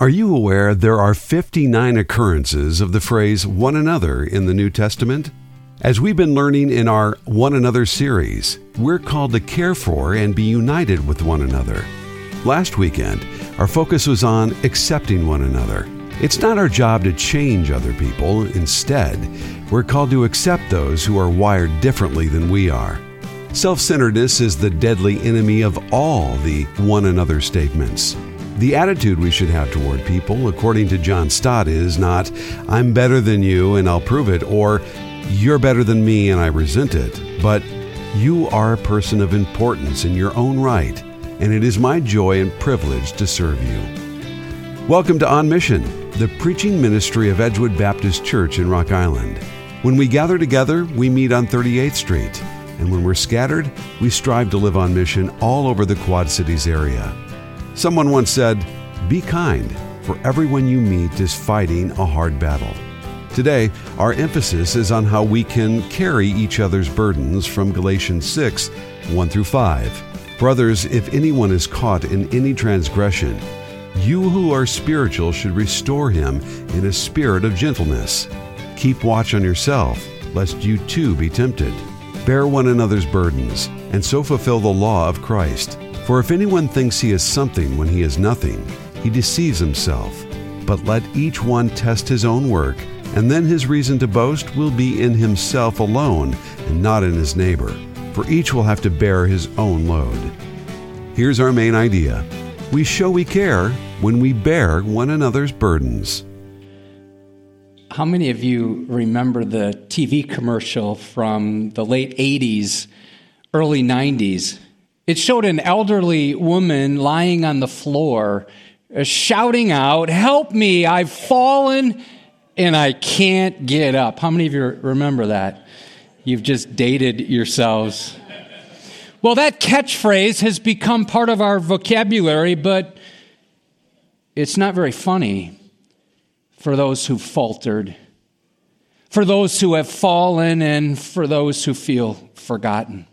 Are you aware there are 59 occurrences of the phrase one another in the New Testament? As we've been learning in our One Another series, we're called to care for and be united with one another. Last weekend, our focus was on accepting one another. It's not our job to change other people. Instead, we're called to accept those who are wired differently than we are. Self centeredness is the deadly enemy of all the one another statements. The attitude we should have toward people, according to John Stott, is not, I'm better than you and I'll prove it, or you're better than me and I resent it, but you are a person of importance in your own right, and it is my joy and privilege to serve you. Welcome to On Mission, the preaching ministry of Edgewood Baptist Church in Rock Island. When we gather together, we meet on 38th Street, and when we're scattered, we strive to live on mission all over the Quad Cities area. Someone once said, Be kind, for everyone you meet is fighting a hard battle. Today, our emphasis is on how we can carry each other's burdens from Galatians 6 1 through 5. Brothers, if anyone is caught in any transgression, you who are spiritual should restore him in a spirit of gentleness. Keep watch on yourself, lest you too be tempted. Bear one another's burdens, and so fulfill the law of Christ. For if anyone thinks he is something when he is nothing, he deceives himself. But let each one test his own work, and then his reason to boast will be in himself alone and not in his neighbor, for each will have to bear his own load. Here's our main idea we show we care when we bear one another's burdens. How many of you remember the TV commercial from the late 80s, early 90s? It showed an elderly woman lying on the floor, uh, shouting out, Help me, I've fallen and I can't get up. How many of you remember that? You've just dated yourselves. Well, that catchphrase has become part of our vocabulary, but it's not very funny for those who faltered, for those who have fallen, and for those who feel forgotten.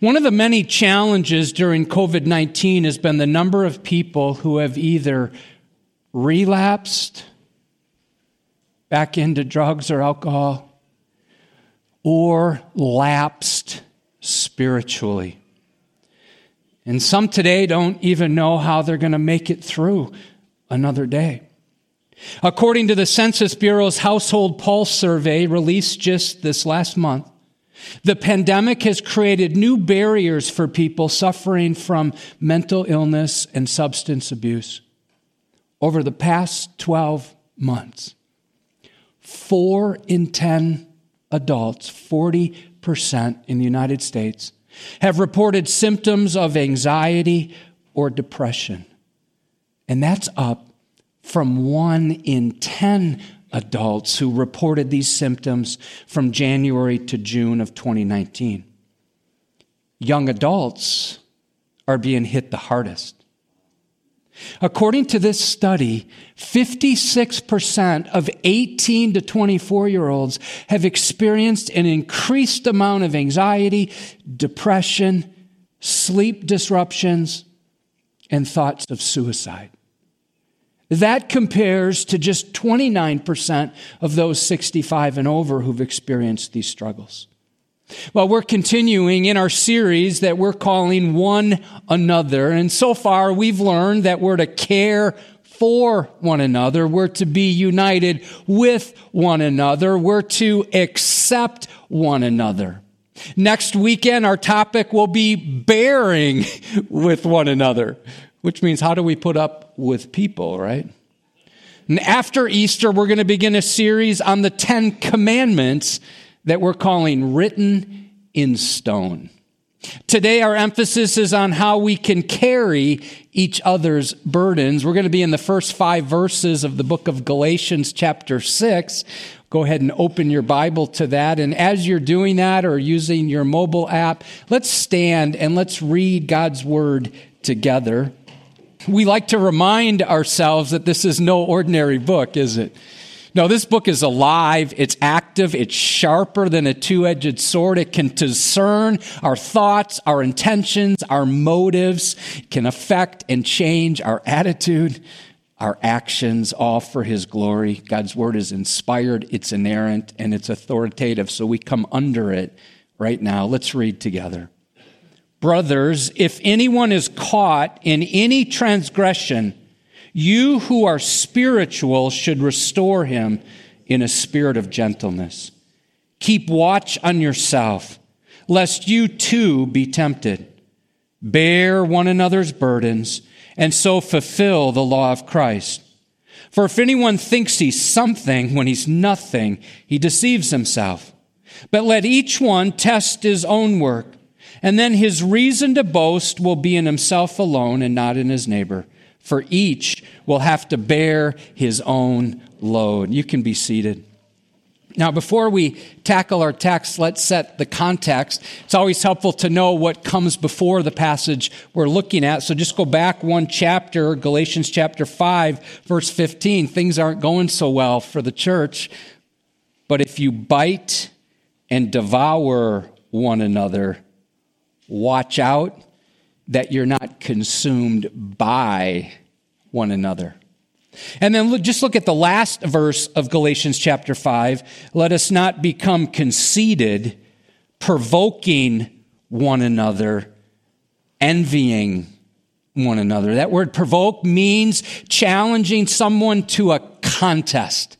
One of the many challenges during COVID 19 has been the number of people who have either relapsed back into drugs or alcohol or lapsed spiritually. And some today don't even know how they're going to make it through another day. According to the Census Bureau's Household Pulse survey released just this last month, the pandemic has created new barriers for people suffering from mental illness and substance abuse. Over the past 12 months, four in 10 adults, 40% in the United States, have reported symptoms of anxiety or depression. And that's up from one in 10 adults who reported these symptoms from January to June of 2019. Young adults are being hit the hardest. According to this study, 56% of 18 to 24 year olds have experienced an increased amount of anxiety, depression, sleep disruptions, and thoughts of suicide. That compares to just 29% of those 65 and over who've experienced these struggles. Well, we're continuing in our series that we're calling One Another. And so far, we've learned that we're to care for one another. We're to be united with one another. We're to accept one another. Next weekend, our topic will be bearing with one another which means how do we put up with people, right? And after Easter, we're going to begin a series on the Ten Commandments that we're calling Written in Stone. Today, our emphasis is on how we can carry each other's burdens. We're going to be in the first five verses of the book of Galatians, chapter 6. Go ahead and open your Bible to that. And as you're doing that or using your mobile app, let's stand and let's read God's word together we like to remind ourselves that this is no ordinary book, is it? No, this book is alive, it's active, it's sharper than a two edged sword. It can discern our thoughts, our intentions, our motives, it can affect and change our attitude, our actions, all for His glory. God's Word is inspired, it's inerrant, and it's authoritative, so we come under it right now. Let's read together. Brothers, if anyone is caught in any transgression, you who are spiritual should restore him in a spirit of gentleness. Keep watch on yourself, lest you too be tempted. Bear one another's burdens, and so fulfill the law of Christ. For if anyone thinks he's something when he's nothing, he deceives himself. But let each one test his own work and then his reason to boast will be in himself alone and not in his neighbor, for each will have to bear his own load. You can be seated. Now, before we tackle our text, let's set the context. It's always helpful to know what comes before the passage we're looking at. So just go back one chapter, Galatians chapter 5, verse 15. Things aren't going so well for the church. But if you bite and devour one another, Watch out that you're not consumed by one another. And then look, just look at the last verse of Galatians chapter 5. Let us not become conceited, provoking one another, envying one another. That word provoke means challenging someone to a contest.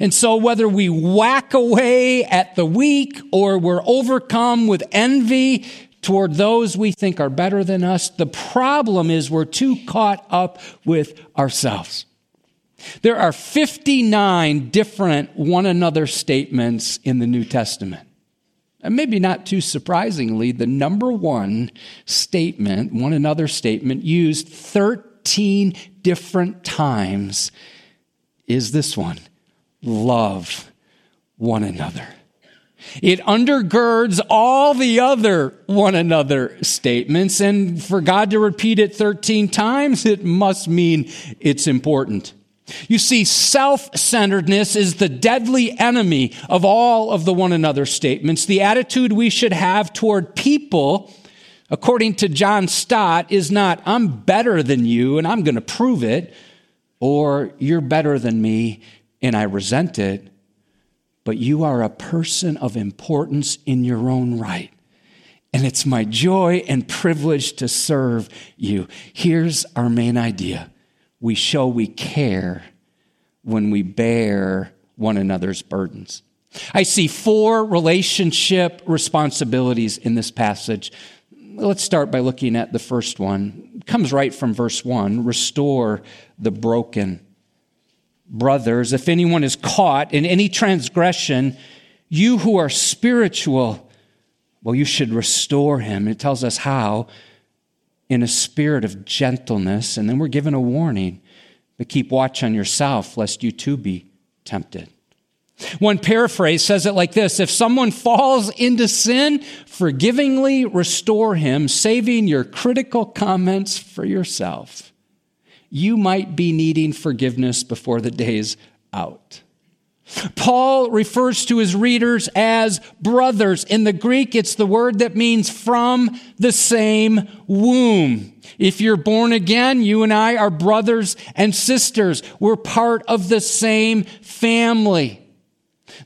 And so whether we whack away at the weak or we're overcome with envy, toward those we think are better than us. The problem is we're too caught up with ourselves. There are 59 different one another statements in the New Testament. And maybe not too surprisingly, the number one statement, one another statement, used 13 different times is this one love one another. It undergirds all the other one another statements. And for God to repeat it 13 times, it must mean it's important. You see, self centeredness is the deadly enemy of all of the one another statements. The attitude we should have toward people, according to John Stott, is not, I'm better than you and I'm going to prove it, or you're better than me and I resent it but you are a person of importance in your own right. And it's my joy and privilege to serve you. Here's our main idea we show we care when we bear one another's burdens. I see four relationship responsibilities in this passage. Let's start by looking at the first one. It comes right from verse 1 restore the broken brothers, if anyone is caught in any transgression, you who are spiritual, well, you should restore him. It tells us how in a spirit of gentleness. And then we're given a warning, but keep watch on yourself, lest you too be tempted. One paraphrase says it like this If someone falls into sin, forgivingly restore him, saving your critical comments for yourself you might be needing forgiveness before the day's out. Paul refers to his readers as brothers. In the Greek, it's the word that means from the same womb. If you're born again, you and I are brothers and sisters. We're part of the same family.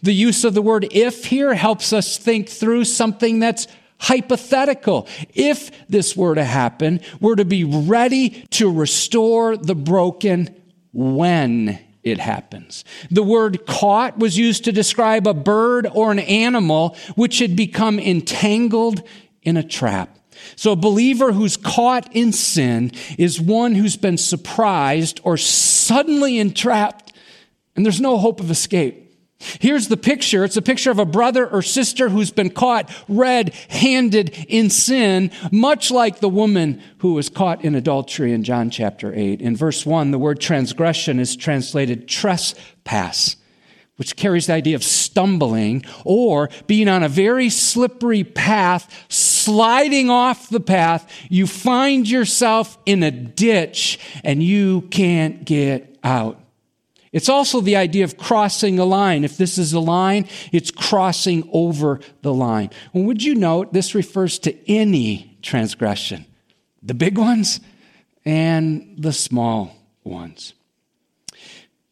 The use of the word if here helps us think through something that's hypothetical. If this were to happen, we're to be ready to restore the broken when it happens. The word caught was used to describe a bird or an animal which had become entangled in a trap. So a believer who's caught in sin is one who's been surprised or suddenly entrapped and there's no hope of escape. Here's the picture. It's a picture of a brother or sister who's been caught red handed in sin, much like the woman who was caught in adultery in John chapter 8. In verse 1, the word transgression is translated trespass, which carries the idea of stumbling or being on a very slippery path, sliding off the path. You find yourself in a ditch and you can't get out. It's also the idea of crossing a line. If this is a line, it's crossing over the line. And would you note this refers to any transgression, the big ones and the small ones.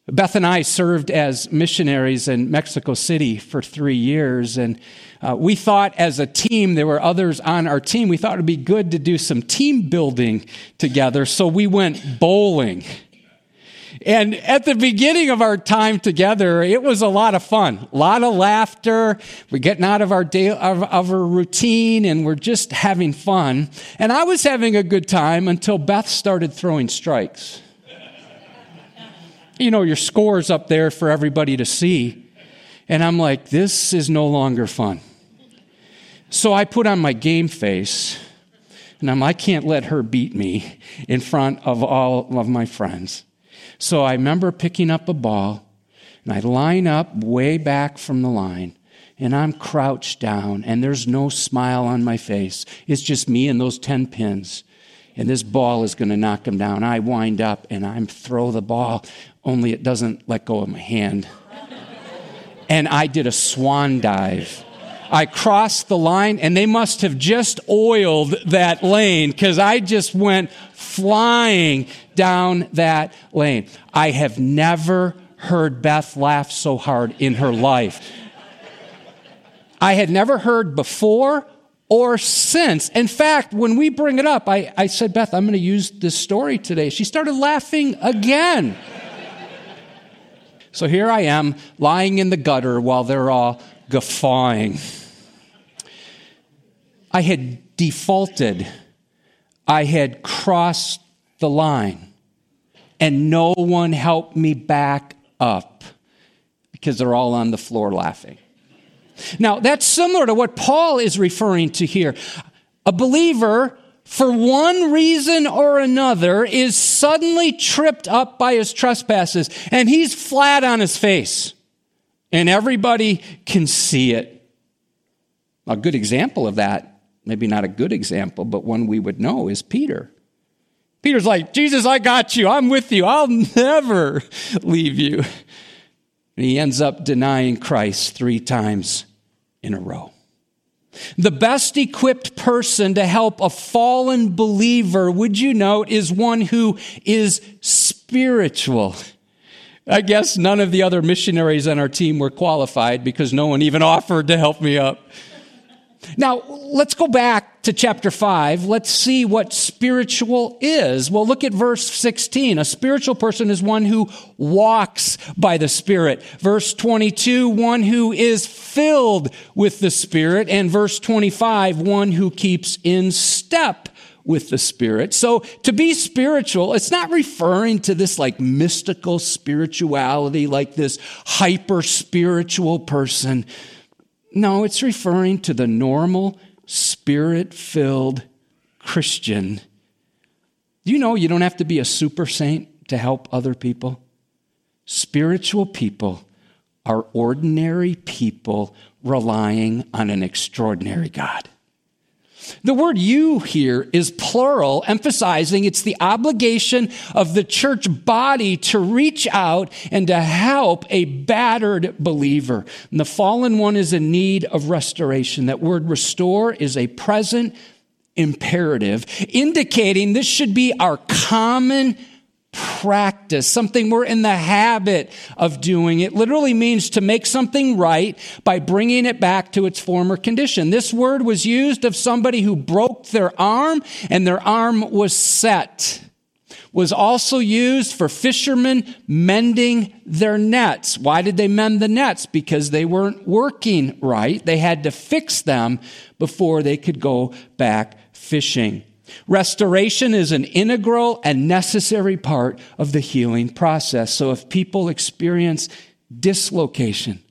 Beth and I served as missionaries in Mexico City for three years, and uh, we thought as a team, there were others on our team, we thought it would be good to do some team building together, so we went bowling. And at the beginning of our time together, it was a lot of fun, a lot of laughter. We're getting out of our day, of, of our routine, and we're just having fun. And I was having a good time until Beth started throwing strikes you know, your scores up there for everybody to see. And I'm like, this is no longer fun. So I put on my game face, and I'm, I can't let her beat me in front of all of my friends. So I remember picking up a ball, and I line up way back from the line, and I'm crouched down, and there's no smile on my face. It's just me and those 10 pins and this ball is going to knock him down. I wind up and I throw the ball, only it doesn't let go of my hand. and I did a swan dive. I crossed the line and they must have just oiled that lane because I just went flying down that lane. I have never heard Beth laugh so hard in her life. I had never heard before or since. In fact, when we bring it up, I, I said, Beth, I'm going to use this story today. She started laughing again. so here I am, lying in the gutter while they're all guffawing. I had defaulted, I had crossed the line, and no one helped me back up because they're all on the floor laughing. Now, that's similar to what Paul is referring to here. A believer, for one reason or another, is suddenly tripped up by his trespasses, and he's flat on his face, and everybody can see it. A good example of that, maybe not a good example, but one we would know, is Peter. Peter's like, Jesus, I got you. I'm with you. I'll never leave you. And he ends up denying Christ three times in a row. The best equipped person to help a fallen believer, would you note, is one who is spiritual. I guess none of the other missionaries on our team were qualified because no one even offered to help me up. Now, let's go back to chapter 5. Let's see what spiritual is. Well, look at verse 16. A spiritual person is one who walks by the Spirit. Verse 22, one who is filled with the Spirit. And verse 25, one who keeps in step with the Spirit. So to be spiritual, it's not referring to this like mystical spirituality, like this hyper spiritual person. No, it's referring to the normal, spirit filled Christian. You know you don't have to be a super saint to help other people? Spiritual people are ordinary people relying on an extraordinary God. The word you here is plural, emphasizing it's the obligation of the church body to reach out and to help a battered believer. And the fallen one is in need of restoration. That word restore is a present imperative, indicating this should be our common practice, something we're in the habit of doing. It literally means to make something right by bringing it back to its former condition. This word was used of somebody who broke their arm and their arm was set. Was also used for fishermen mending their nets. Why did they mend the nets? Because they weren't working right. They had to fix them before they could go back fishing. Restoration is an integral and necessary part of the healing process. So if people experience dislocation,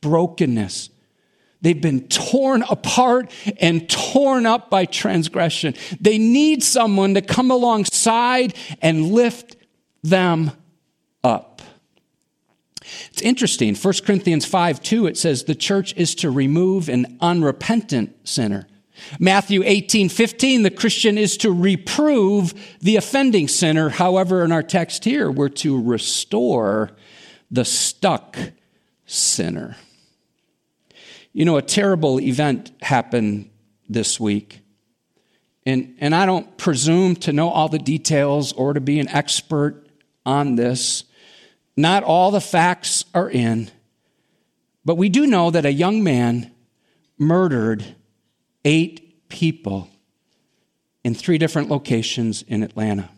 brokenness, they've been torn apart and torn up by transgression, they need someone to come alongside and lift them up. It's interesting. 1 Corinthians 5 2, it says the church is to remove an unrepentant sinner Matthew 18, 15, the Christian is to reprove the offending sinner. However, in our text here, we're to restore the stuck sinner. You know, a terrible event happened this week. And, and I don't presume to know all the details or to be an expert on this, Not all the facts are in, but we do know that a young man murdered eight people in three different locations in Atlanta.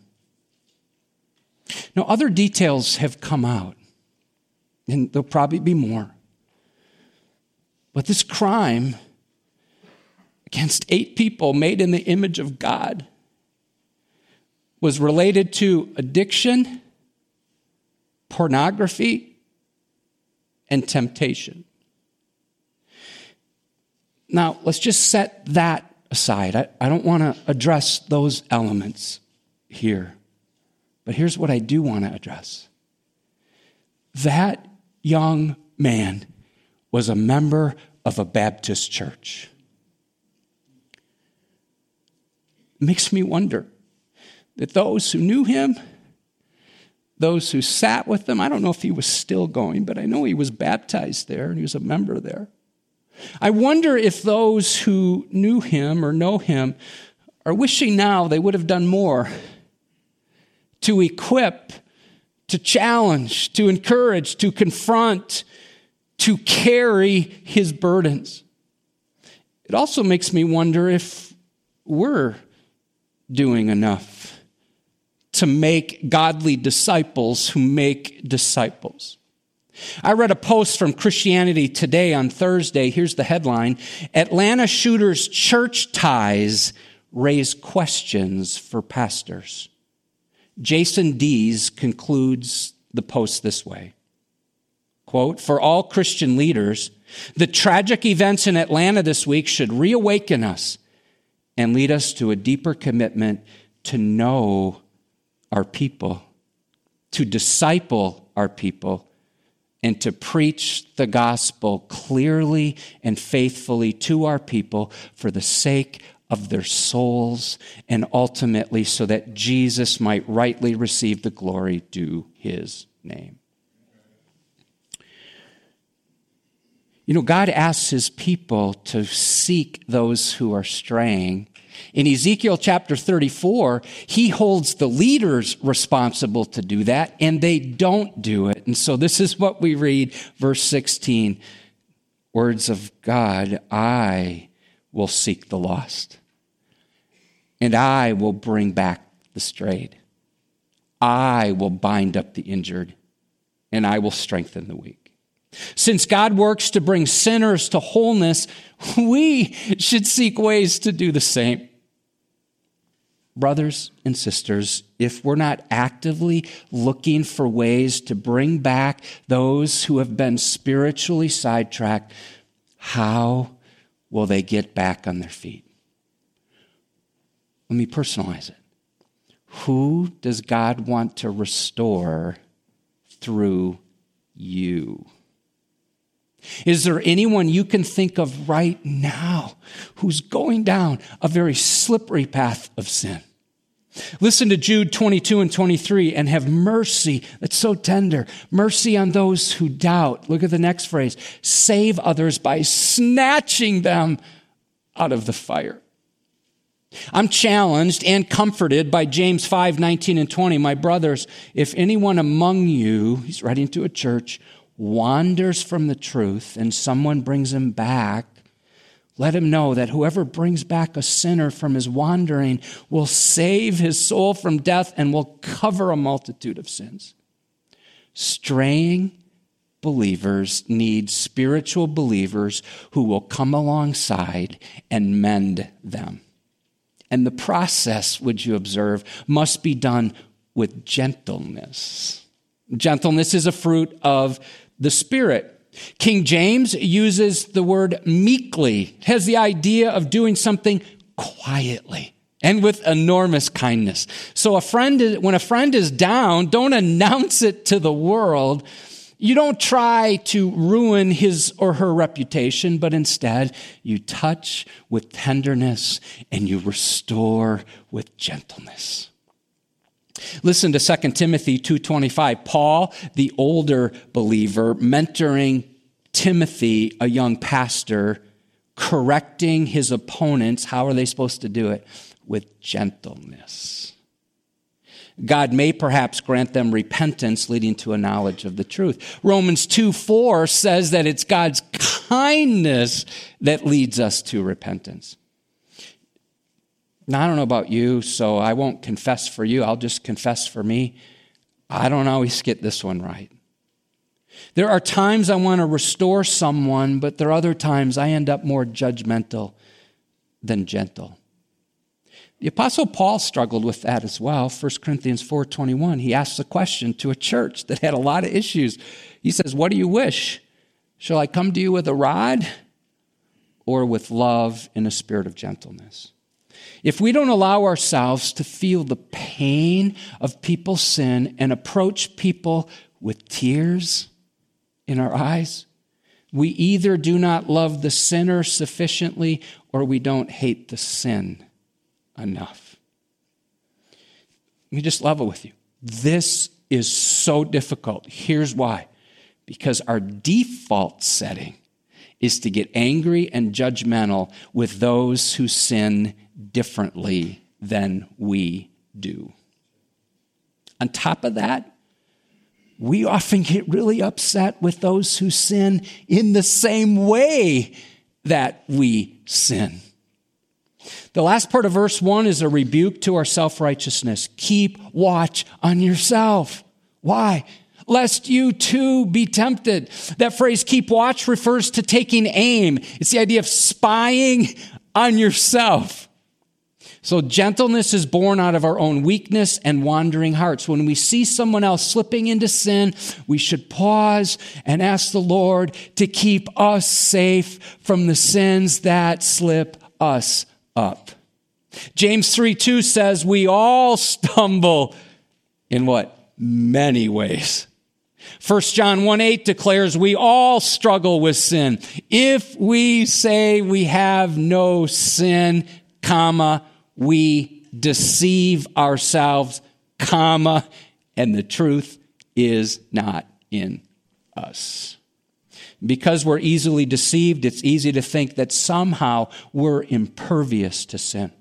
Now, other details have come out, and there'll probably be more. But this crime against eight people made in the image of God was related to addiction, pornography, and temptation. Now, let's just set that aside. I, I don't want to address those elements here. But here's what I do want to address that young man was a member of a Baptist church. It makes me wonder that those who knew him, those who sat with him, I don't know if he was still going, but I know he was baptized there and he was a member there. I wonder if those who knew him or know him are wishing now they would have done more to equip, to challenge, to encourage, to confront, to carry his burdens. It also makes me wonder if we're doing enough to make godly disciples who make disciples. I read a post from Christianity Today on Thursday. Here's the headline Atlanta shooters' church ties raise questions for pastors. Jason Dees concludes the post this way quote, For all Christian leaders, the tragic events in Atlanta this week should reawaken us and lead us to a deeper commitment to know our people, to disciple our people, and to preach the gospel clearly and faithfully to our people for the sake of their souls and ultimately so that Jesus might rightly receive the glory due his name. You know, God asks his people to seek those who are straying. In Ezekiel chapter 34, he holds the leaders responsible to do that, and they don't do it. And so this is what we read, verse 16 Words of God, I will seek the lost, and I will bring back the strayed. I will bind up the injured, and I will strengthen the weak. Since God works to bring sinners to wholeness, we should seek ways to do the same. Brothers and sisters, if we're not actively looking for ways to bring back those who have been spiritually sidetracked, how will they get back on their feet? Let me personalize it. Who does God want to restore through you? Is there anyone you can think of right now who's going down a very slippery path of sin? Listen to Jude 22 and 23 and have mercy. That's so tender. Mercy on those who doubt. Look at the next phrase. Save others by snatching them out of the fire. I'm challenged and comforted by James 5, 19 and 20. My brothers, if anyone among you, he's writing to a church, wanders from the truth and someone brings him back, let him know that whoever brings back a sinner from his wandering will save his soul from death and will cover a multitude of sins. Straying believers need spiritual believers who will come alongside and mend them. And the process, would you observe, must be done with gentleness. Gentleness is a fruit of the Spirit. King James uses the word meekly, has the idea of doing something quietly and with enormous kindness. So a friend when a friend is down, don't announce it to the world. You don't try to ruin his or her reputation, but instead you touch with tenderness and you restore with gentleness. Listen to 2 Timothy 2:25. Paul, the older believer, mentoring Timothy, a young pastor, correcting his opponents. How are they supposed to do it? With gentleness. God may perhaps grant them repentance leading to a knowledge of the truth. Romans 2 4 says that it's God's kindness that leads us to repentance. Now, I don't know about you, so I won't confess for you. I'll just confess for me. I don't always get this one right. There are times I want to restore someone, but there are other times I end up more judgmental than gentle. The apostle Paul struggled with that as well. 1 Corinthians 4:21. He asks a question to a church that had a lot of issues. He says, "What do you wish? Shall I come to you with a rod or with love in a spirit of gentleness?" If we don't allow ourselves to feel the pain of people's sin and approach people with tears in our eyes, we either do not love the sinner sufficiently or we don't hate the sin enough. Let me just level with you. This is so difficult. Here's why because our default setting is to get angry and judgmental with those who sin differently than we do. On top of that, we often get really upset with those who sin in the same way that we sin. The last part of verse 1 is a rebuke to our self righteousness. Keep watch on yourself. Why? Lest you too be tempted. That phrase, keep watch, refers to taking aim. It's the idea of spying on yourself. So, gentleness is born out of our own weakness and wandering hearts. When we see someone else slipping into sin, we should pause and ask the Lord to keep us safe from the sins that slip us up. James 3 2 says, We all stumble in what? Many ways. 1 John 1 8 declares, We all struggle with sin. If we say we have no sin, comma, we deceive ourselves, comma, and the truth is not in us. Because we're easily deceived, it's easy to think that somehow we're impervious to sin.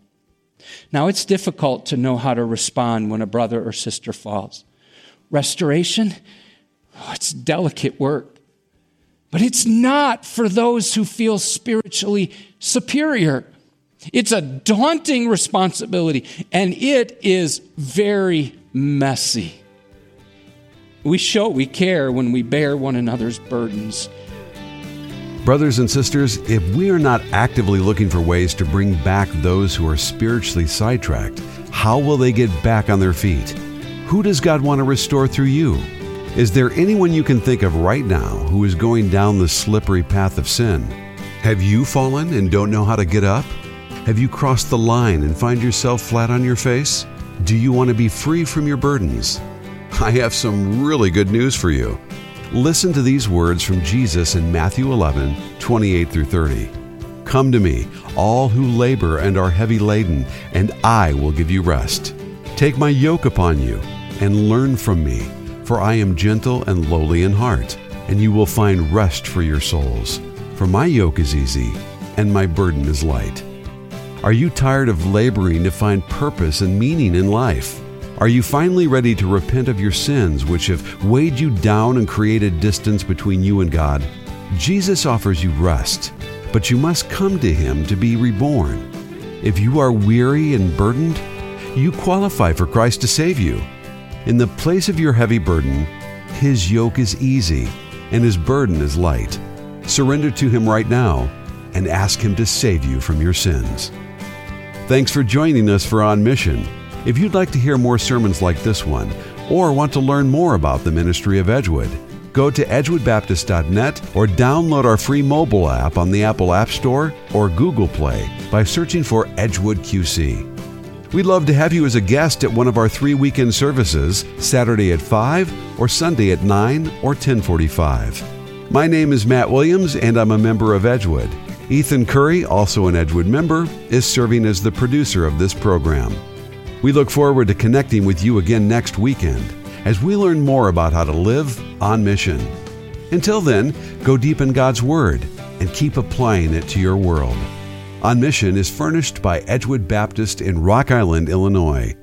Now, it's difficult to know how to respond when a brother or sister falls. Restoration, oh, it's delicate work. But it's not for those who feel spiritually superior. It's a daunting responsibility, and it is very messy. We show we care when we bear one another's burdens. Brothers and sisters, if we are not actively looking for ways to bring back those who are spiritually sidetracked, how will they get back on their feet? Who does God want to restore through you? Is there anyone you can think of right now who is going down the slippery path of sin? Have you fallen and don't know how to get up? Have you crossed the line and find yourself flat on your face? Do you want to be free from your burdens? I have some really good news for you. Listen to these words from Jesus in Matthew 11, 28 through 30. Come to me, all who labor and are heavy laden, and I will give you rest. Take my yoke upon you and learn from me, for I am gentle and lowly in heart, and you will find rest for your souls. For my yoke is easy and my burden is light. Are you tired of laboring to find purpose and meaning in life? Are you finally ready to repent of your sins, which have weighed you down and created distance between you and God? Jesus offers you rest, but you must come to Him to be reborn. If you are weary and burdened, you qualify for Christ to save you. In the place of your heavy burden, His yoke is easy and His burden is light. Surrender to Him right now and ask Him to save you from your sins. Thanks for joining us for On Mission. If you'd like to hear more sermons like this one, or want to learn more about the ministry of Edgewood, go to edgewoodbaptist.net or download our free mobile app on the Apple App Store or Google Play by searching for Edgewood QC. We'd love to have you as a guest at one of our three weekend services, Saturday at 5 or Sunday at 9 or 1045. My name is Matt Williams and I'm a member of Edgewood. Ethan Curry, also an Edgewood member, is serving as the producer of this program. We look forward to connecting with you again next weekend as we learn more about how to live on mission. Until then, go deep in God's Word and keep applying it to your world. On Mission is furnished by Edgewood Baptist in Rock Island, Illinois.